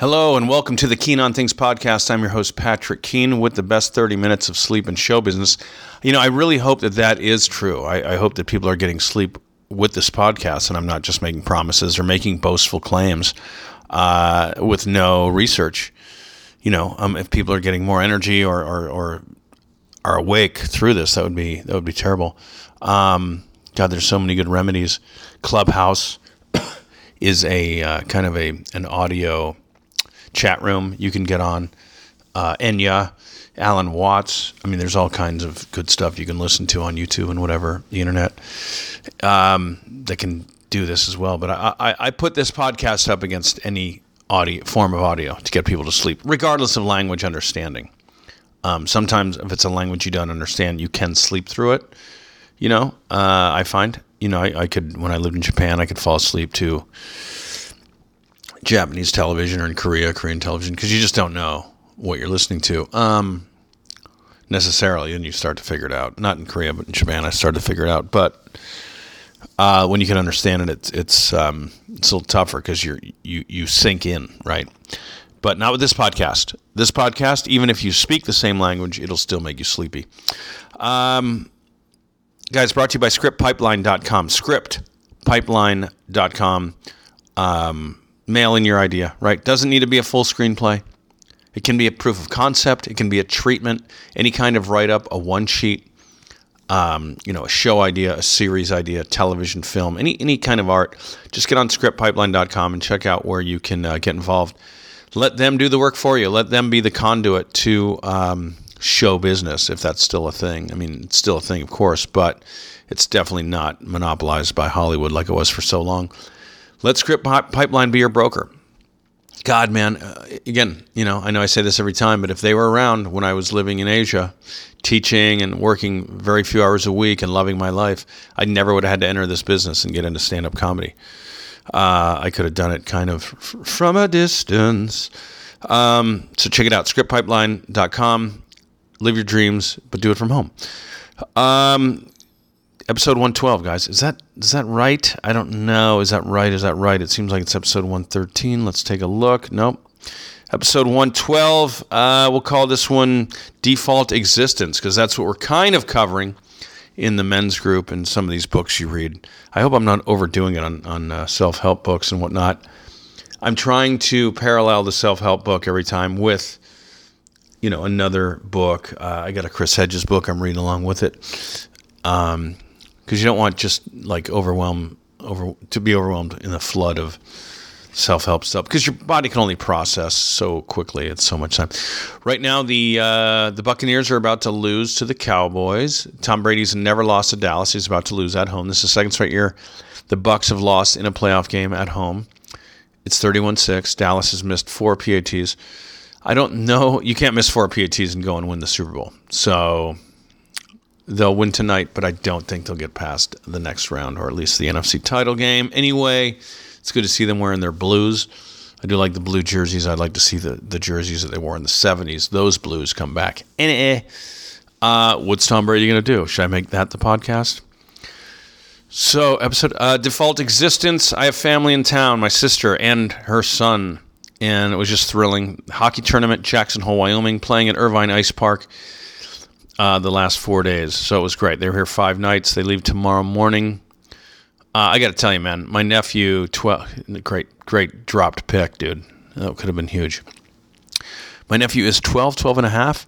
Hello and welcome to the Keen on Things podcast. I'm your host Patrick Keen with the best 30 minutes of sleep and show business. You know, I really hope that that is true. I, I, hope that people are getting sleep with this podcast, and I'm not just making promises or making boastful claims uh, with no research. You know, um, if people are getting more energy or, or, or are awake through this, that would be that would be terrible. Um, God, there's so many good remedies. Clubhouse is a uh, kind of a an audio chat room you can get on. Uh, Enya, Alan Watts. I mean, there's all kinds of good stuff you can listen to on YouTube and whatever the internet um, that can do this as well. But I, I, I put this podcast up against any audio form of audio to get people to sleep, regardless of language understanding. Um, sometimes, if it's a language you don't understand, you can sleep through it. You know, uh, I find, you know, I, I could when I lived in Japan, I could fall asleep to Japanese television or in Korea, Korean television, because you just don't know what you're listening to um, necessarily, and you start to figure it out. Not in Korea, but in Japan, I started to figure it out. But uh, when you can understand it, it's it's um, it's a little tougher because you're you you sink in, right? But not with this podcast. This podcast, even if you speak the same language, it'll still make you sleepy. Um, guys, brought to you by ScriptPipeline.com. ScriptPipeline.com. Um, mail in your idea, right? Doesn't need to be a full screenplay. It can be a proof of concept. It can be a treatment, any kind of write up, a one sheet, um, you know, a show idea, a series idea, television, film, any any kind of art. Just get on scriptpipeline.com and check out where you can uh, get involved. Let them do the work for you. Let them be the conduit to um, show business, if that's still a thing. I mean, it's still a thing, of course, but it's definitely not monopolized by Hollywood like it was for so long. Let Script Pipeline be your broker. God, man, uh, again, you know, I know I say this every time, but if they were around when I was living in Asia, teaching and working very few hours a week and loving my life, I never would have had to enter this business and get into stand up comedy. Uh, I could have done it kind of f- from a distance. Um, so check it out, scriptpipeline.com. Live your dreams, but do it from home. Um, episode 112 guys. Is that is that right? I don't know. Is that right? Is that right? It seems like it's episode 113 let's take a look. Nope. Episode 112 uh, we'll call this one default existence because that's what we're kind of covering in the men's group and some of these books you read. I hope i'm not overdoing it on, on uh, self-help books and whatnot. I'm trying to parallel the self-help book every time with you know another book. Uh, i got a chris hedges book i'm reading along with it. Um, because you don't want just like overwhelm over to be overwhelmed in the flood of self-help stuff because your body can only process so quickly it's so much time. Right now the uh, the buccaneers are about to lose to the cowboys. Tom brady's never lost to dallas. He's about to lose at home. This is the second straight year the bucks have lost in a playoff game at home. It's 31-6 dallas has missed four pats i don't know you can't miss four pats and go and win the super bowl. So they'll win tonight, but I don't think they'll get past the next round or at least the NFC title game. Anyway, it's good to see them wearing their blues. I do like the blue jerseys. I'd like to see the, the jerseys that they wore in the 70s. Those blues come back. Eh, uh, what's Tom Brady going to do? Should I make that the podcast? So, episode uh, default existence. I have family in town, my sister and her son, and it was just thrilling. Hockey tournament, Jackson Hole, Wyoming, playing at Irvine Ice Park uh, the last four days. So it was great. They were here five nights. They leave tomorrow morning. Uh, I got to tell you, man, my nephew, 12, great, great dropped pick, dude. That could have been huge. My nephew is 12, 12 and a half.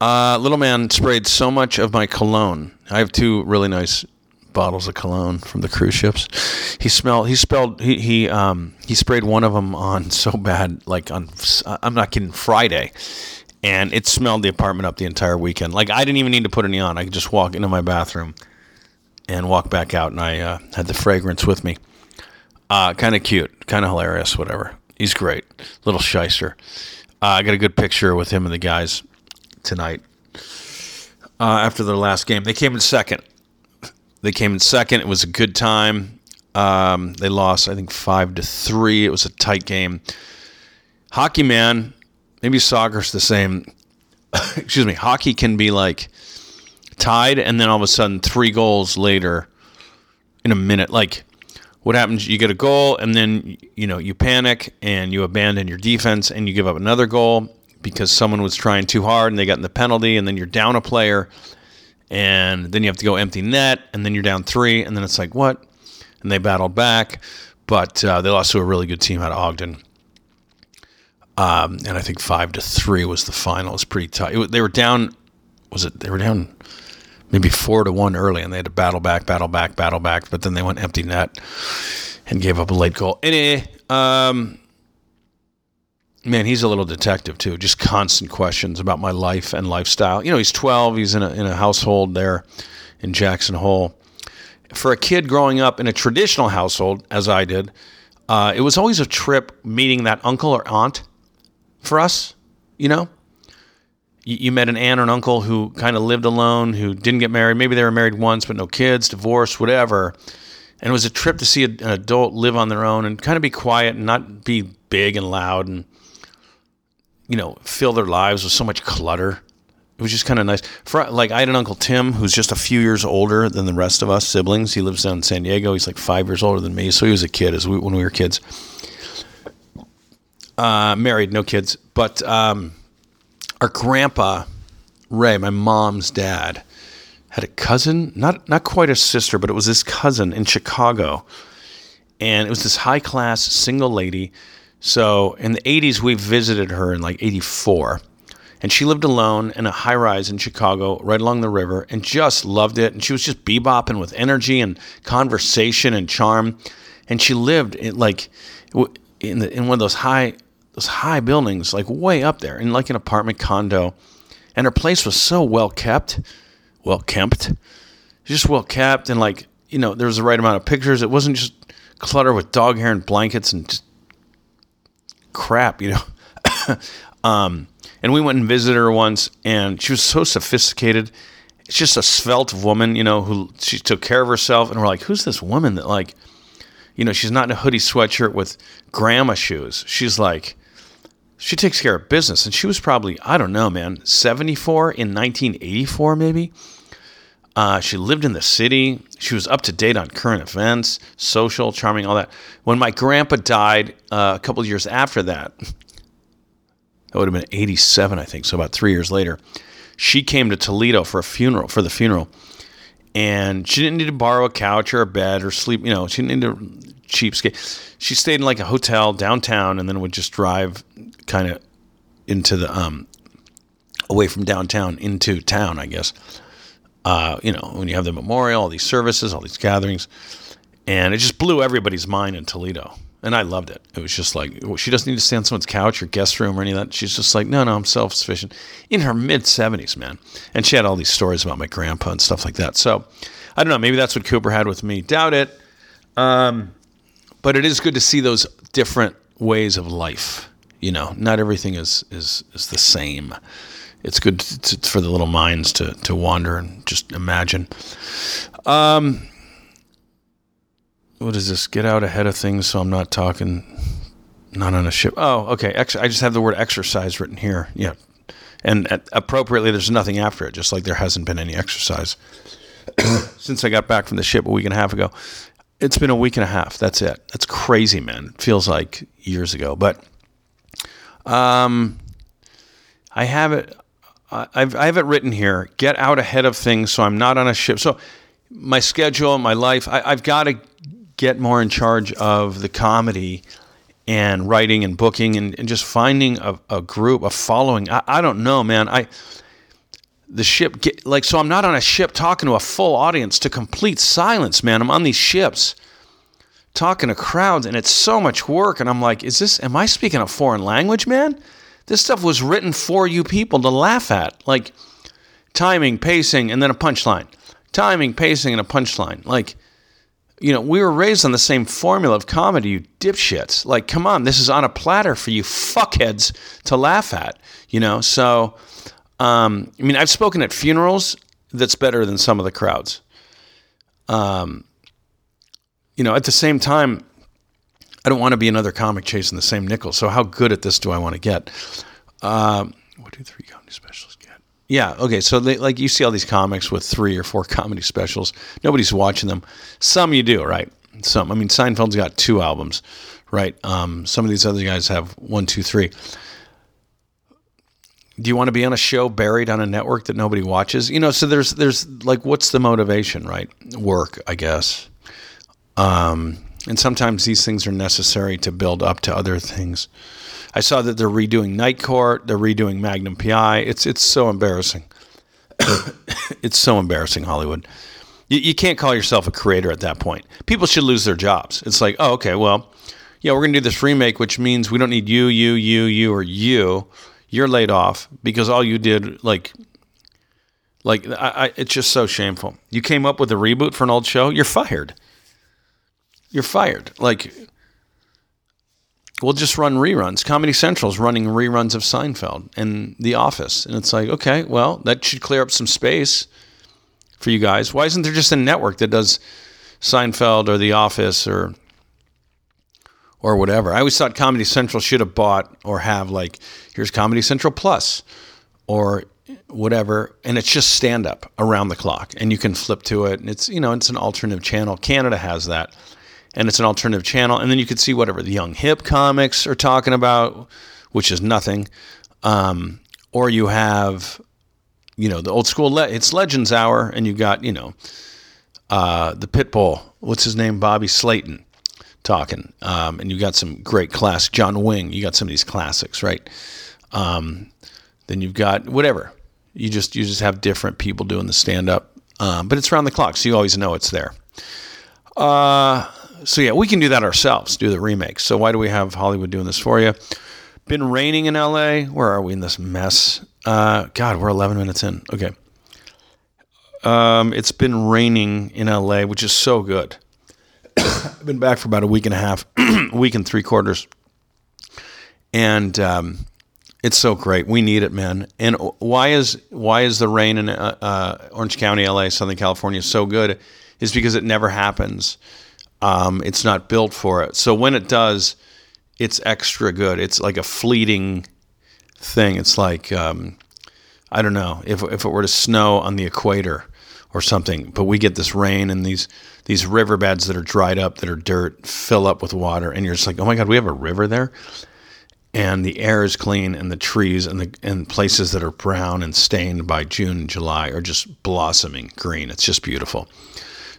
Uh, little man sprayed so much of my cologne. I have two really nice bottles of cologne from the cruise ships. He smelled. He spelled. He he um he sprayed one of them on so bad, like on. I'm not kidding. Friday, and it smelled the apartment up the entire weekend. Like I didn't even need to put any on. I could just walk into my bathroom and walk back out, and I uh, had the fragrance with me. Uh, kind of cute, kind of hilarious, whatever. He's great, little shyster. Uh, I got a good picture with him and the guys tonight uh, after their last game. They came in second. They came in second. It was a good time. Um, they lost, I think, five to three. It was a tight game. Hockey man maybe soccer's the same. Excuse me. Hockey can be like tied, and then all of a sudden, three goals later in a minute. Like what happens? You get a goal, and then you know you panic and you abandon your defense, and you give up another goal because someone was trying too hard and they got in the penalty, and then you're down a player, and then you have to go empty net, and then you're down three, and then it's like what? And they battled back, but uh, they lost to a really good team out of Ogden. Um, and I think five to three was the final. It was pretty tight. It, they were down. Was it? They were down maybe four to one early, and they had to battle back, battle back, battle back. But then they went empty net and gave up a late goal. Anyway, um, man, he's a little detective too. Just constant questions about my life and lifestyle. You know, he's 12. He's in a in a household there in Jackson Hole. For a kid growing up in a traditional household, as I did, uh, it was always a trip meeting that uncle or aunt for us. You know, you, you met an aunt or an uncle who kind of lived alone, who didn't get married. Maybe they were married once, but no kids, divorced, whatever. And it was a trip to see a, an adult live on their own and kind of be quiet and not be big and loud and you know fill their lives with so much clutter. It was just kind of nice. For like, I had an uncle Tim who's just a few years older than the rest of us siblings. He lives down in San Diego. He's like five years older than me, so he was a kid as we, when we were kids. Uh, married, no kids, but um, our grandpa Ray, my mom's dad, had a cousin, not not quite a sister, but it was this cousin in Chicago, and it was this high class single lady. So in the '80s, we visited her in like '84, and she lived alone in a high rise in Chicago, right along the river, and just loved it. And she was just bebopping with energy and conversation and charm, and she lived in like in the, in one of those high those high buildings, like way up there, in like an apartment condo. And her place was so well kept, well kept, just well kept, and like you know, there was the right amount of pictures. It wasn't just clutter with dog hair and blankets and just crap, you know. um, and we went and visited her once, and she was so sophisticated. It's just a svelte woman, you know, who she took care of herself, and we're like, who's this woman that like, you know, she's not in a hoodie sweatshirt with grandma shoes. She's like she takes care of business. And she was probably, I don't know, man, 74 in 1984, maybe. Uh, she lived in the city. She was up to date on current events, social, charming, all that. When my grandpa died uh, a couple years after that, that would have been 87, I think, so about three years later, she came to Toledo for a funeral, for the funeral. And she didn't need to borrow a couch or a bed or sleep, you know, she didn't need to cheapskate. She stayed in like a hotel downtown and then would just drive kind of into the um away from downtown into town, I guess. Uh, you know, when you have the memorial, all these services, all these gatherings, and it just blew everybody's mind in Toledo. And I loved it. It was just like she doesn't need to stay on someone's couch or guest room or any of that. She's just like, no, no, I'm self sufficient. In her mid seventies, man, and she had all these stories about my grandpa and stuff like that. So I don't know. Maybe that's what Cooper had with me. Doubt it. Um, but it is good to see those different ways of life you know, not everything is is is the same. It's good to, to, for the little minds to to wander and just imagine. Um, what is this? Get out ahead of things, so I'm not talking. Not on a ship. Oh, okay. Ex- I just have the word exercise written here. Yeah, and at, appropriately, there's nothing after it. Just like there hasn't been any exercise since I got back from the ship a week and a half ago. It's been a week and a half. That's it. That's crazy, man. It feels like years ago, but um, I have it. I've, I have it written here. Get out ahead of things, so I'm not on a ship. So my schedule, my life, I, I've got to get more in charge of the comedy and writing and booking and, and just finding a, a, group, a following. I, I don't know, man. I the ship get, like so I'm not on a ship talking to a full audience to complete silence, man. I'm on these ships talking to crowds and it's so much work and i'm like is this am i speaking a foreign language man? This stuff was written for you people to laugh at like timing pacing and then a punchline. Timing pacing and a punchline. Like you know we were raised on the same formula of comedy you dipshits. Like come on this is on a platter for you fuckheads to laugh at you know? So um, i mean i've spoken at funerals that's better than some of the crowds. Um, you know, at the same time, I don't want to be another comic chasing the same nickel. So how good at this do I want to get? Um, what do three comedy specials get? Yeah, okay. So they, like you see all these comics with three or four comedy specials. Nobody's watching them. Some you do, right? some. I mean, Seinfeld's got two albums, right? Um, some of these other guys have one, two, three. Do you want to be on a show buried on a network that nobody watches? You know, so there's there's like, what's the motivation, right? Work, I guess. Um, and sometimes these things are necessary to build up to other things. I saw that they're redoing Night Court, they're redoing Magnum PI. It's it's so embarrassing. it's so embarrassing, Hollywood. You, you can't call yourself a creator at that point. People should lose their jobs. It's like, oh, okay, well, yeah, we're gonna do this remake, which means we don't need you, you, you, you, or you. You're laid off because all you did, like, like I, I, it's just so shameful. You came up with a reboot for an old show. You're fired. You're fired. Like we'll just run reruns. Comedy Central's running reruns of Seinfeld and The Office. And it's like, okay, well, that should clear up some space for you guys. Why isn't there just a network that does Seinfeld or The Office or or whatever? I always thought Comedy Central should have bought or have like, here's Comedy Central Plus or whatever, and it's just stand up around the clock, and you can flip to it, and it's you know it's an alternative channel. Canada has that and it's an alternative channel. And then you could see whatever the young hip comics are talking about, which is nothing. Um, or you have, you know, the old school. Le- it's Legends Hour, and you got you know, uh, the Pitbull. What's his name? Bobby Slayton talking, um, and you got some great class. John Wing. You got some of these classics, right? Um, then you've got whatever. You just you just have different people doing the stand up, um, but it's around the clock, so you always know it's there. Uh, so yeah, we can do that ourselves, do the remake. So why do we have Hollywood doing this for you? Been raining in LA. Where are we in this mess? Uh, God, we're 11 minutes in. Okay. Um, it's been raining in LA, which is so good. I've been back for about a week and a half, week and three quarters, and um, it's so great. We need it, man. And why is why is the rain in uh, uh, Orange County, LA, Southern California so good? Is because it never happens um, it's not built for it. So when it does, it's extra good. It's like a fleeting thing. It's like um, I don't know if if it were to snow on the equator or something, but we get this rain and these these riverbeds that are dried up, that are dirt, fill up with water, and you're just like, oh my god, we have a river there, and the air is clean, and the trees and the and places that are brown and stained by June and July are just blossoming green. It's just beautiful.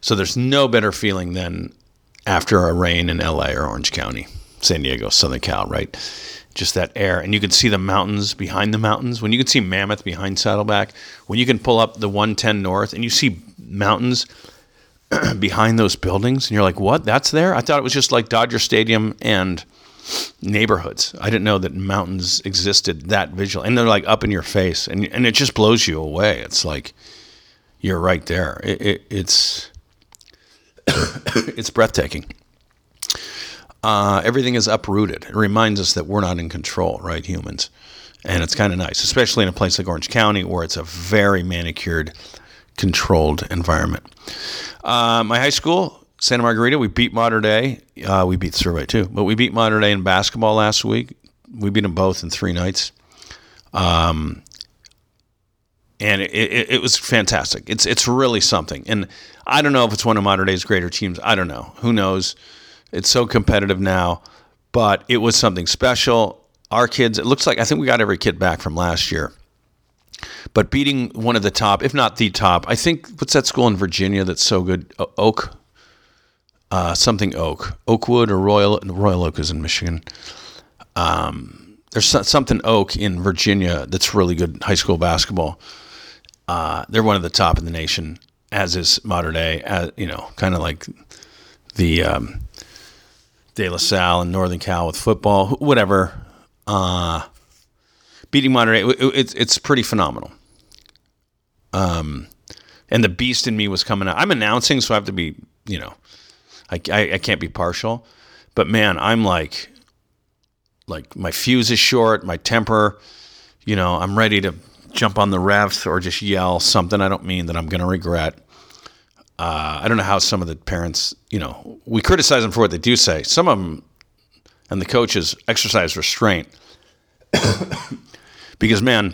So there's no better feeling than after a rain in LA or Orange County, San Diego, Southern Cal, right? Just that air. And you can see the mountains behind the mountains. When you can see Mammoth behind Saddleback, when you can pull up the 110 North and you see mountains behind those buildings, and you're like, what? That's there? I thought it was just like Dodger Stadium and neighborhoods. I didn't know that mountains existed that visual. And they're like up in your face, and, and it just blows you away. It's like, you're right there. It, it, it's it's breathtaking. Uh, everything is uprooted. It reminds us that we're not in control, right? Humans. And it's kind of nice, especially in a place like Orange County where it's a very manicured, controlled environment. Uh, my high school, Santa Margarita, we beat Mater Dei. Uh, we beat Servite too, but we beat Mater Dei in basketball last week. We beat them both in three nights. Um, and it, it, it, was fantastic. It's it's really something. And I don't know if it's one of modern day's greater teams. I don't know. Who knows? It's so competitive now, but it was something special. Our kids, it looks like I think we got every kid back from last year. But beating one of the top, if not the top, I think what's that school in Virginia that's so good? Oak, uh, something Oak, Oakwood or Royal Royal Oak is in Michigan. Um, there's something Oak in Virginia that's really good high school basketball. Uh, they're one of the top in the nation, as is Mater Dei. As, you know, kind of like the um, De La Salle and Northern Cal with football, whatever. Uh, beating Mater Dei, it, it's it's pretty phenomenal. Um, and the beast in me was coming out. I'm announcing, so I have to be, you know, I, I, I can't be partial. But man, I'm like, like my fuse is short, my temper, you know, I'm ready to jump on the refs or just yell something I don't mean that I'm going to regret. Uh, I don't know how some of the parents, you know, we criticize them for what they do say. Some of them and the coaches exercise restraint because, man,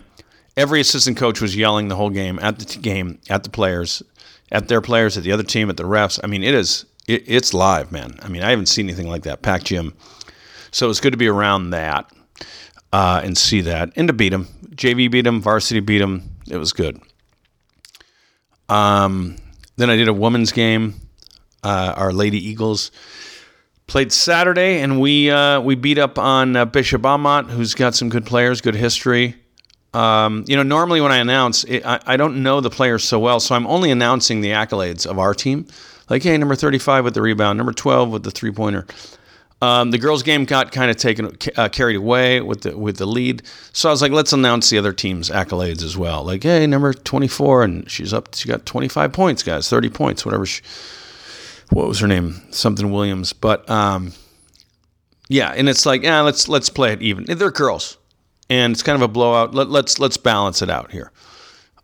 every assistant coach was yelling the whole game at the game, at the players, at their players, at the other team, at the refs. I mean, it is it, it's live, man. I mean, I haven't seen anything like that. Packed gym. So it's good to be around that uh, and see that and to beat them. JV beat them, varsity beat them. It was good. Um, then I did a women's game. Uh, our Lady Eagles played Saturday, and we uh, we beat up on uh, Bishop Amat, who's got some good players, good history. Um, you know, normally when I announce, it, I, I don't know the players so well, so I'm only announcing the accolades of our team. Like, hey, number 35 with the rebound, number 12 with the three pointer. Um, the girls' game got kind of taken uh, carried away with the with the lead, so I was like, let's announce the other team's accolades as well. Like, hey, number 24, and she's up. She got 25 points, guys, 30 points, whatever. She, what was her name? Something Williams. But um, yeah, and it's like, yeah, let's let's play it even. They're girls, and it's kind of a blowout. Let, let's let's balance it out here.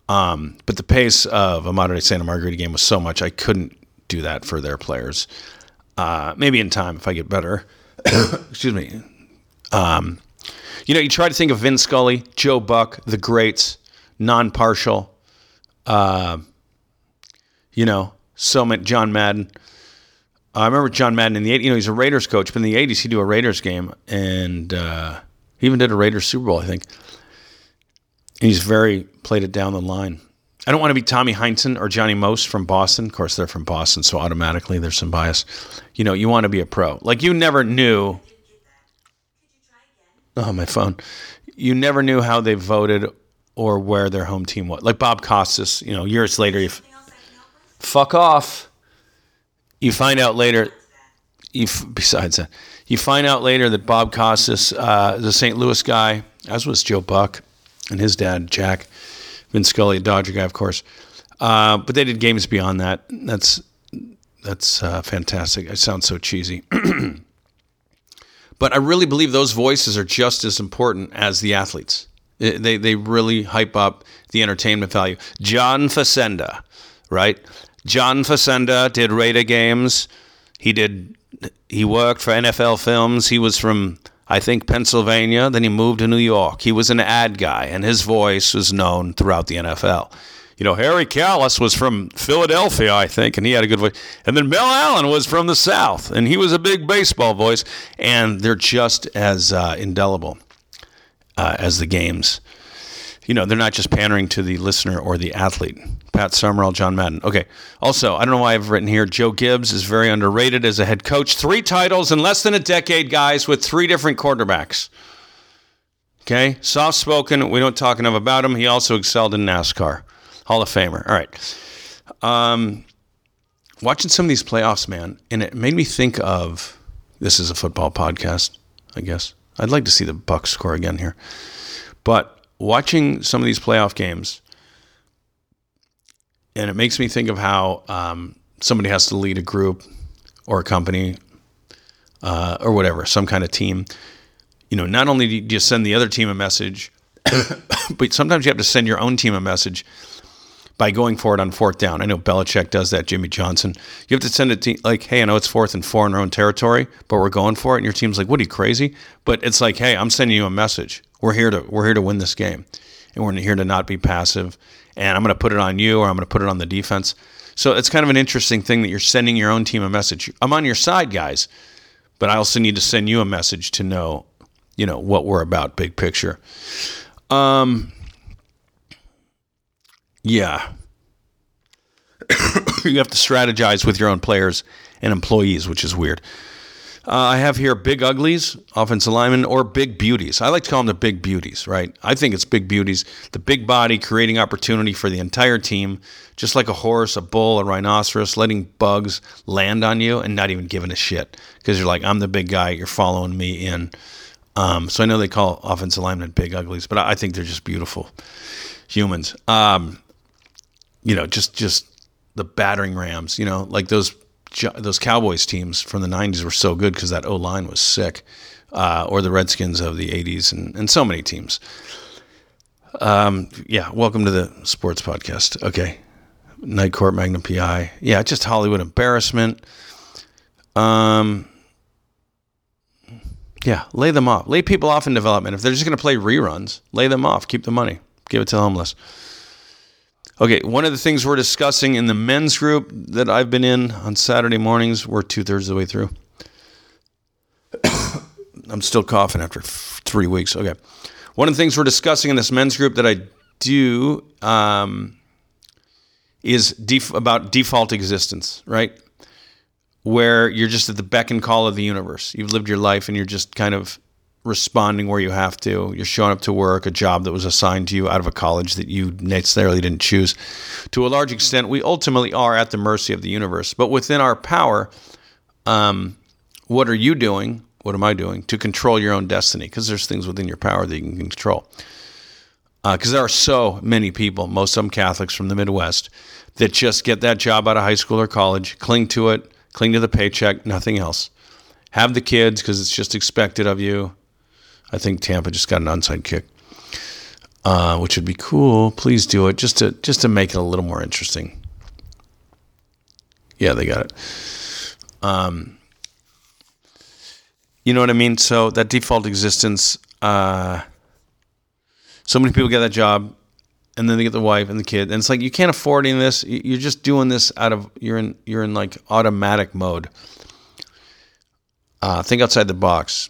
Um, but the pace of a modern day Santa Margarita game was so much I couldn't do that for their players. Uh, maybe in time if I get better. Excuse me. Um, you know, you try to think of Vin Scully, Joe Buck, the greats, non-partial. Uh, you know, so many John Madden. I remember John Madden in the 80s. You know, he's a Raiders coach, but in the 80s, he'd do a Raiders game, and uh, he even did a Raiders Super Bowl, I think. He's very played it down the line. I don't want to be Tommy Heinsohn or Johnny Most from Boston. Of course, they're from Boston, so automatically there's some bias. You know, you want to be a pro. Like you never knew. Oh, my phone. You never knew how they voted or where their home team was. Like Bob Costas, you know, years later, you fuck off. You find out later. You besides that, you find out later that Bob Costas, uh, the St. Louis guy, as was Joe Buck, and his dad Jack Vin Scully, a Dodger guy, of course. Uh, but they did games beyond that. That's that's uh, fantastic. It sounds so cheesy. but I really believe those voices are just as important as the athletes. They they really hype up the entertainment value. John Facenda, right? John Facenda did Raider games. He did. He worked for NFL Films. He was from I think, Pennsylvania. Then he moved to New York. He was an ad guy, and his voice was known throughout the NFL. You know, Harry Kalas was from Philadelphia, I think, and he had a good voice. And then Mel Allen was from the South, and he was a big baseball voice. And they're just as uh, indelible uh, as the games you know, they're not just pandering to the listener or the athlete. Pat Summerall, John Madden. Okay. Also, I don't know why I've written here. Joe Gibbs is very underrated as a head coach. Three titles in less than a decade, guys, with three different quarterbacks. Okay. Soft spoken. We don't talk enough about him. He also excelled in NASCAR. Hall of Famer. All right. Um, watching some of these playoffs, man, and it made me think of this is a football podcast, I guess. I'd like to see the Bucks score again here. But watching some of these playoff games, and it makes me think of how um, somebody has to lead a group or a company uh, or whatever, some kind of team. You know, not only do you send the other team a message, but sometimes you have to send your own team a message by going for it on fourth down. I know Belichick does that, Jimmy Johnson. You have to send it to like, hey, I know it's fourth and four in our own territory, but we're going for it. And your team's like, what are you crazy? But it's like, hey, I'm sending you a message. We're here to we're here to win this game, and we're here to not be passive. And I'm going to put it on you, or I'm going to put it on the defense. So it's kind of an interesting thing that you're sending your own team a message. I'm on your side, guys, but I also need to send you a message to know, you know, what we're about, big picture. Um, yeah. you have to strategize with your own players and employees, which is weird. Uh, I have here big uglies, offensive linemen, or big beauties. I like to call them the big beauties, right? I think it's big beauties. The big body creating opportunity for the entire team, just like a horse, a bull, a rhinoceros, letting bugs land on you and not even giving a shit because you're like, I'm the big guy, you're following me in. Um, so I know they call offensive linemen big uglies, but I think they're just beautiful humans. Um, you know, just just the battering rams. You know, like those those Cowboys teams from the '90s were so good because that O line was sick, uh, or the Redskins of the '80s, and and so many teams. Um, yeah, welcome to the sports podcast. Okay, Night Court, Magnum PI. Yeah, just Hollywood embarrassment. Um, yeah, lay them off. Lay people off in development. If they're just going to play reruns, lay them off. Keep the money. Give it to homeless. Okay, one of the things we're discussing in the men's group that I've been in on Saturday mornings, we're two thirds of the way through. I'm still coughing after three weeks. Okay. One of the things we're discussing in this men's group that I do um, is def- about default existence, right? Where you're just at the beck and call of the universe. You've lived your life and you're just kind of responding where you have to. You're showing up to work, a job that was assigned to you out of a college that you necessarily didn't choose. To a large extent, we ultimately are at the mercy of the universe. But within our power, um, what are you doing? What am I doing to control your own destiny? Because there's things within your power that you can control. Because uh, there are so many people, most of them Catholics from the Midwest, that just get that job out of high school or college, cling to it, cling to the paycheck, nothing else. Have the kids because it's just expected of you I think Tampa just got an onside kick, uh, which would be cool. Please do it just to just to make it a little more interesting. Yeah, they got it. Um, you know what I mean? So that default existence. Uh, so many people get that job, and then they get the wife and the kid, and it's like you can't afford any of this. You're just doing this out of you're in you're in like automatic mode. Uh, think outside the box.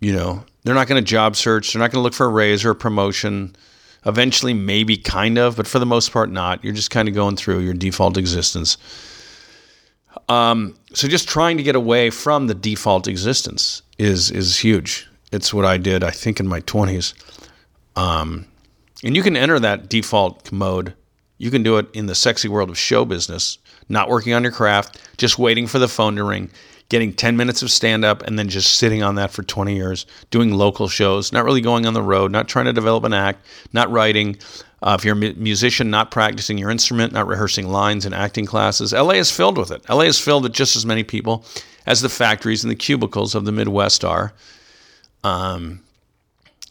You know, they're not going to job search. They're not going to look for a raise or a promotion. Eventually, maybe kind of, but for the most part, not. You're just kind of going through your default existence. Um, so just trying to get away from the default existence is is huge. It's what I did, I think, in my 20s. Um, and you can enter that default mode. You can do it in the sexy world of show business, not working on your craft, just waiting for the phone to ring, getting 10 minutes of stand up and then just sitting on that for 20 years, doing local shows, not really going on the road, not trying to develop an act, not writing. Uh, if you're a musician, not practicing your instrument, not rehearsing lines in acting classes, LA is filled with it. LA is filled with just as many people as the factories and the cubicles of the Midwest are. Um,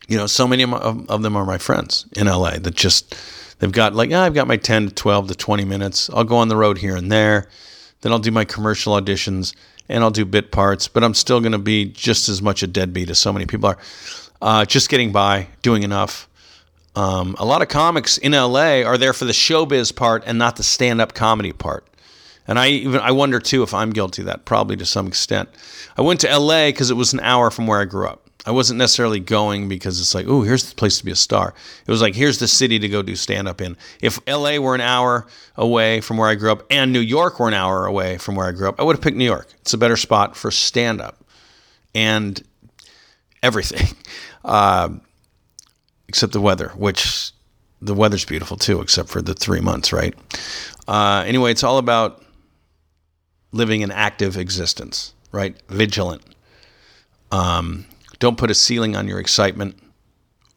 you know, so many of, of them are my friends in LA that just, they've got like, oh, I've got my 10 to 12 to 20 minutes. I'll go on the road here and there. Then I'll do my commercial auditions and I'll do bit parts, but I'm still going to be just as much a deadbeat as so many people are. Uh, just getting by, doing enough. Um, a lot of comics in LA are there for the showbiz part and not the stand-up comedy part. And I even I wonder too if I'm guilty of that, probably to some extent. I went to LA because it was an hour from where I grew up. I wasn't necessarily going because it's like, oh, here's the place to be a star. It was like, here's the city to go do stand up in. If LA were an hour away from where I grew up and New York were an hour away from where I grew up, I would have picked New York. It's a better spot for stand up and everything, uh, except the weather, which the weather's beautiful too, except for the three months, right? Uh, anyway, it's all about living an active existence, right? Vigilant. Um, don't put a ceiling on your excitement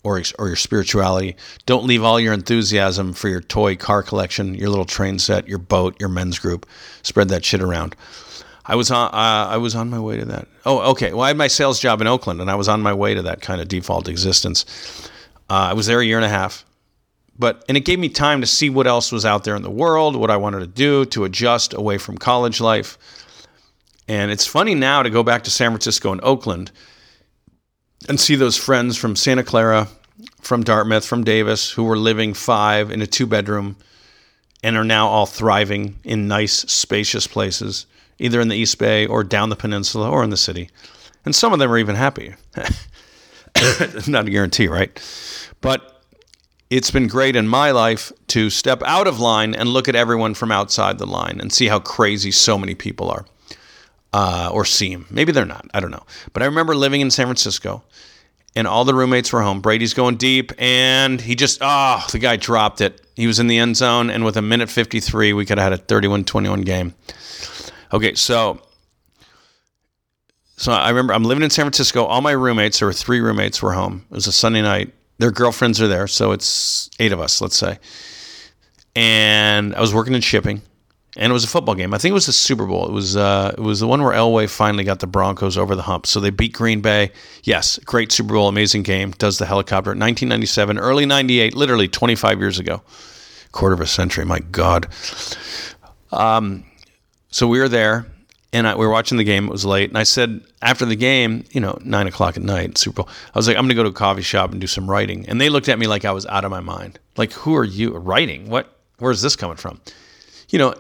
or, or your spirituality. Don't leave all your enthusiasm for your toy car collection, your little train set, your boat, your men's group. Spread that shit around. I was on. Uh, I was on my way to that. Oh, okay. Well, I had my sales job in Oakland, and I was on my way to that kind of default existence. Uh, I was there a year and a half, but and it gave me time to see what else was out there in the world, what I wanted to do, to adjust away from college life. And it's funny now to go back to San Francisco and Oakland and see those friends from Santa Clara, from Dartmouth, from Davis, who were living five in a two bedroom and are now all thriving in nice, spacious places, either in the East Bay or down the peninsula or in the city. And some of them are even happy. Not a guarantee, right? But it's been great in my life to step out of line and look at everyone from outside the line and see how crazy so many people are uh, or seem. Maybe they're not. I don't know. But I remember living in San Francisco and all the roommates were home. Brady's going deep and he just, oh, the guy dropped it. He was in the end zone. And with a minute 53, we could have had a 31 21 game. Okay, so. So I remember I'm living in San Francisco. All my roommates, there were three roommates, were home. It was a Sunday night. Their girlfriends are there, so it's eight of us, let's say. And I was working in shipping and it was a football game. I think it was the Super Bowl. It was uh, it was the one where Elway finally got the Broncos over the hump. So they beat Green Bay. Yes, great Super Bowl, amazing game. Does the helicopter 1997, early 98, literally 25 years ago, quarter of a century. My God. Um, so we were there, and I, we were watching the game. It was late, and I said after the game, you know, nine o'clock at night, Super Bowl. I was like, I'm going to go to a coffee shop and do some writing, and they looked at me like I was out of my mind. Like, who are you writing? What? Where's this coming from? You know,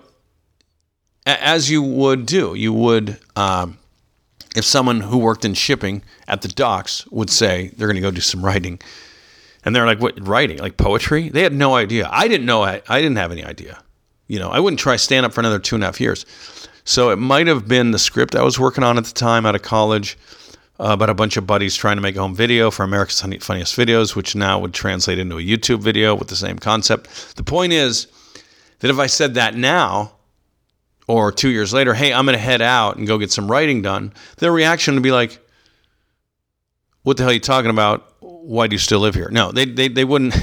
as you would do, you would, um, if someone who worked in shipping at the docks would say they're going to go do some writing, and they're like, "What writing? Like poetry?" They had no idea. I didn't know. I, I didn't have any idea. You know, I wouldn't try stand up for another two and a half years. So it might have been the script I was working on at the time out of college uh, about a bunch of buddies trying to make a home video for America's Funniest Videos, which now would translate into a YouTube video with the same concept. The point is that if I said that now, or two years later, hey, I'm going to head out and go get some writing done, their reaction would be like, what the hell are you talking about? Why do you still live here? No, they, they, they wouldn't.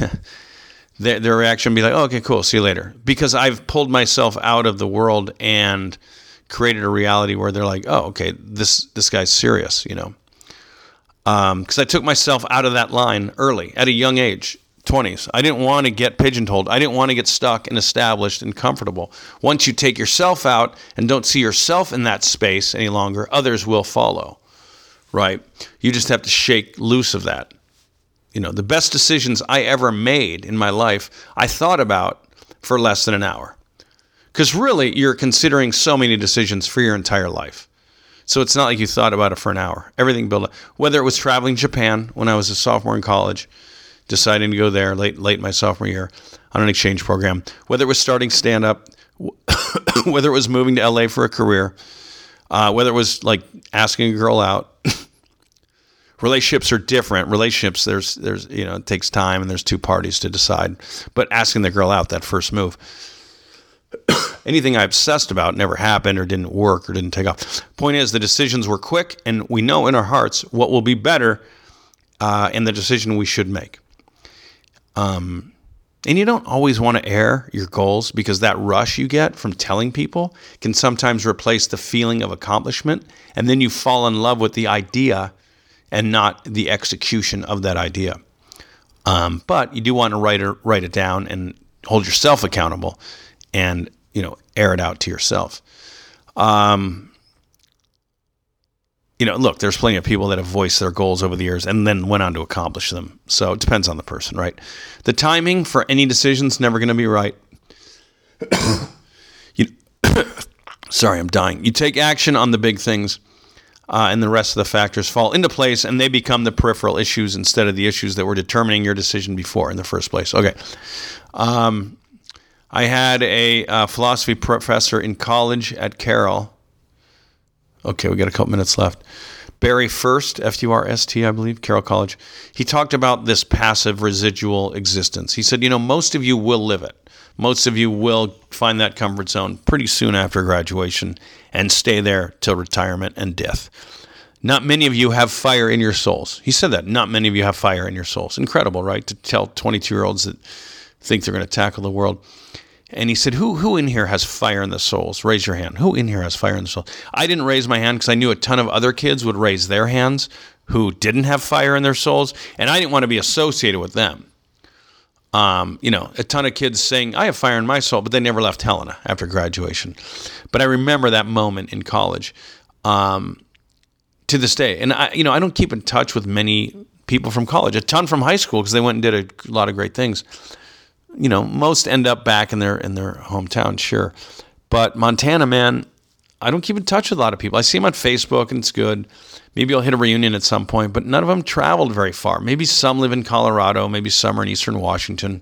their, their reaction would be like, oh, okay, cool, see you later. Because I've pulled myself out of the world and created a reality where they're like, oh, okay, this, this guy's serious, you know because um, I took myself out of that line early at a young age. 20s. I didn't want to get pigeonholed. I didn't want to get stuck and established and comfortable. Once you take yourself out and don't see yourself in that space any longer, others will follow. Right? You just have to shake loose of that. You know, the best decisions I ever made in my life, I thought about for less than an hour. Because really, you're considering so many decisions for your entire life. So it's not like you thought about it for an hour. Everything built up. Whether it was traveling Japan when I was a sophomore in college, deciding to go there late late my sophomore year on an exchange program, whether it was starting stand up, whether it was moving to LA for a career, uh, whether it was like asking a girl out. relationships are different. Relationships, there's there's you know it takes time and there's two parties to decide. But asking the girl out, that first move anything I obsessed about never happened or didn't work or didn't take off. Point is, the decisions were quick, and we know in our hearts what will be better uh, in the decision we should make. Um, and you don't always want to air your goals because that rush you get from telling people can sometimes replace the feeling of accomplishment. And then you fall in love with the idea and not the execution of that idea. Um, but you do want to write it, write it down and hold yourself accountable and you know air it out to yourself. Um, you know, look, there's plenty of people that have voiced their goals over the years and then went on to accomplish them. So it depends on the person, right? The timing for any decision is never going to be right. you, sorry, I'm dying. You take action on the big things, uh, and the rest of the factors fall into place, and they become the peripheral issues instead of the issues that were determining your decision before in the first place. Okay. Um, I had a uh, philosophy professor in college at Carroll. Okay, we got a couple minutes left. Barry Furst, F U R S T, I believe, Carroll College. He talked about this passive residual existence. He said, you know, most of you will live it. Most of you will find that comfort zone pretty soon after graduation and stay there till retirement and death. Not many of you have fire in your souls. He said that. Not many of you have fire in your souls. Incredible, right? To tell 22 year olds that think they're going to tackle the world. And he said, who, who in here has fire in the souls? Raise your hand. Who in here has fire in the souls? I didn't raise my hand because I knew a ton of other kids would raise their hands who didn't have fire in their souls, and I didn't want to be associated with them. Um, you know, a ton of kids saying, I have fire in my soul, but they never left Helena after graduation. But I remember that moment in college um, to this day. And, I, you know, I don't keep in touch with many people from college, a ton from high school because they went and did a lot of great things you know, most end up back in their in their hometown, sure. But Montana, man, I don't keep in touch with a lot of people. I see them on Facebook and it's good. Maybe I'll hit a reunion at some point, but none of them traveled very far. Maybe some live in Colorado, maybe some are in Eastern Washington.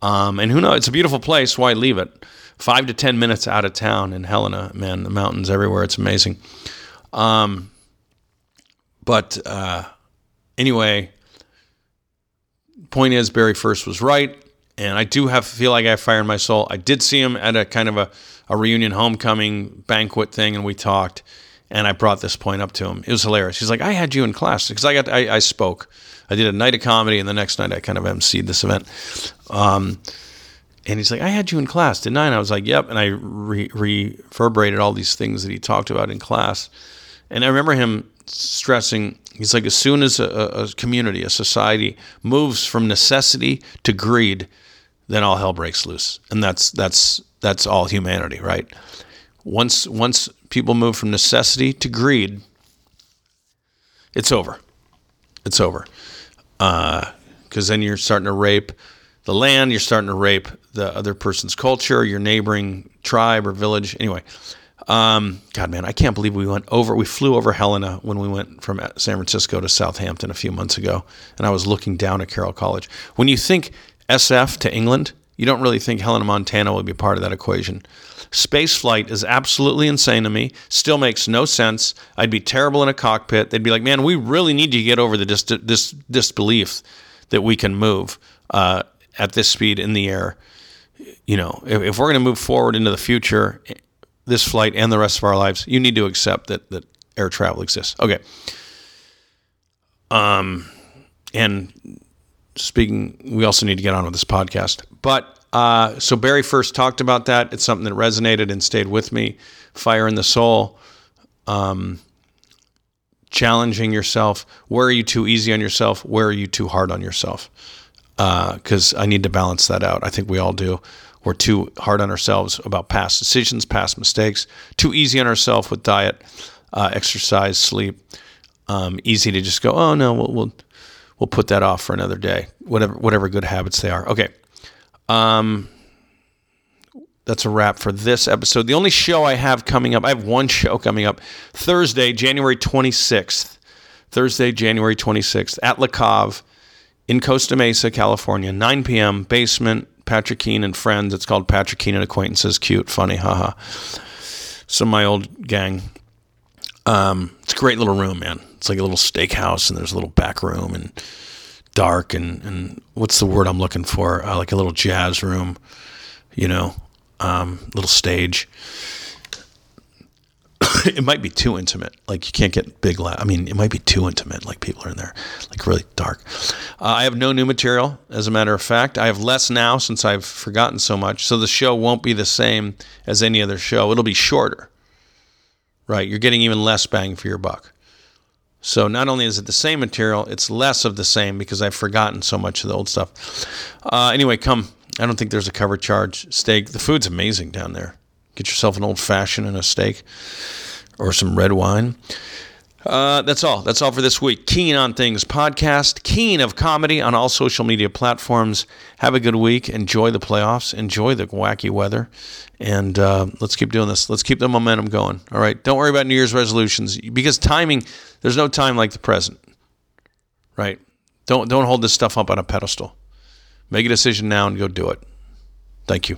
Um, and who knows? It's a beautiful place. Why leave it? Five to 10 minutes out of town in Helena, man, the mountains everywhere. It's amazing. Um, but uh, anyway, point is, Barry Furst was right and I do have feel like I have fire in my soul. I did see him at a kind of a, a reunion homecoming banquet thing, and we talked. And I brought this point up to him. It was hilarious. He's like, "I had you in class because I got I, I, spoke. I did a night of comedy, and the next night I kind of emceed this event." Um, and he's like, "I had you in class, didn't I?" And I was like, "Yep." And I re- reverberated all these things that he talked about in class. And I remember him stressing he's like as soon as a, a, community a society moves from necessity to greed then all hell breaks loose. And that's that's that's all humanity, right? Once once people move from necessity to greed, it's over. It's over. Because uh, then you're starting to rape the land. You're starting to rape the other person's culture, your neighboring tribe or village. Anyway, um, God, man, I can't believe we went over. We flew over Helena when we went from San Francisco to Southampton a few months ago, and I was looking down at Carroll College. When you think SF to England, you don't really think Helena, Montana will be part of that equation. Space flight is absolutely insane to me. Still makes no sense. I'd be terrible in a cockpit. They'd be like, "Man, we really need to get over the dis- dis- disbelief that we can move uh, at this speed in the air." You know, if, if we're going to move forward into the future, this flight and the rest of our lives, you need to accept that that air travel exists. Okay. Um, and speaking, we also need to get on with this podcast. But uh, so Barry Furst talked about that. It's something that resonated and stayed with me. Fire in the soul. Um, challenging yourself. Where are you too easy on yourself? Where are you too hard on yourself? Because uh, I need to balance that out. I think we all do. We're too hard on ourselves about past decisions, past mistakes. Too easy on ourselves with diet, uh, exercise, sleep. Um, easy to just go, oh no, we'll, we'll we'll put that off for another day. Whatever whatever good habits they are. Okay. Um, that's a wrap for this episode. The only show I have coming up, I have one show coming up Thursday, January 26th. Thursday, January 26th at La Cave in Costa Mesa, California, 9 p.m. Basement, Patrick Keane and friends. It's called Patrick Keane and Acquaintances. Cute, funny, haha. So my old gang. Um, it's a great little room, man. It's like a little steakhouse, and there's a little back room and dark and and what's the word I'm looking for? Uh, like a little jazz room, you know, um, little stage. it might be too intimate. Like you can't get big. La- I mean, it might be too intimate. Like people are in there, like really dark. Uh, I have no new material, as a matter of fact. I have less now since I've forgotten so much. So the show won't be the same as any other show. It'll be shorter. Right, you're getting even less bang for your buck. So not only is it the same material, it's less of the same because I've forgotten so much of the old stuff. Uh, anyway, come. I don't think there's a cover charge steak. The food's amazing down there. Get yourself an old fashioned and a steak or some red wine. Uh, that's all. That's all for this week. Keane on Things podcast, Keane of Comedy on all social media platforms. Have a good week. Enjoy the playoffs. Enjoy the wacky weather. And uh, let's keep doing this. Let's keep the momentum going. All right. Don't worry about New Year's resolutions because timing, there's no time like the present. Right. Don't, don't hold this stuff up on a pedestal. Make a decision now and go do it. Thank you.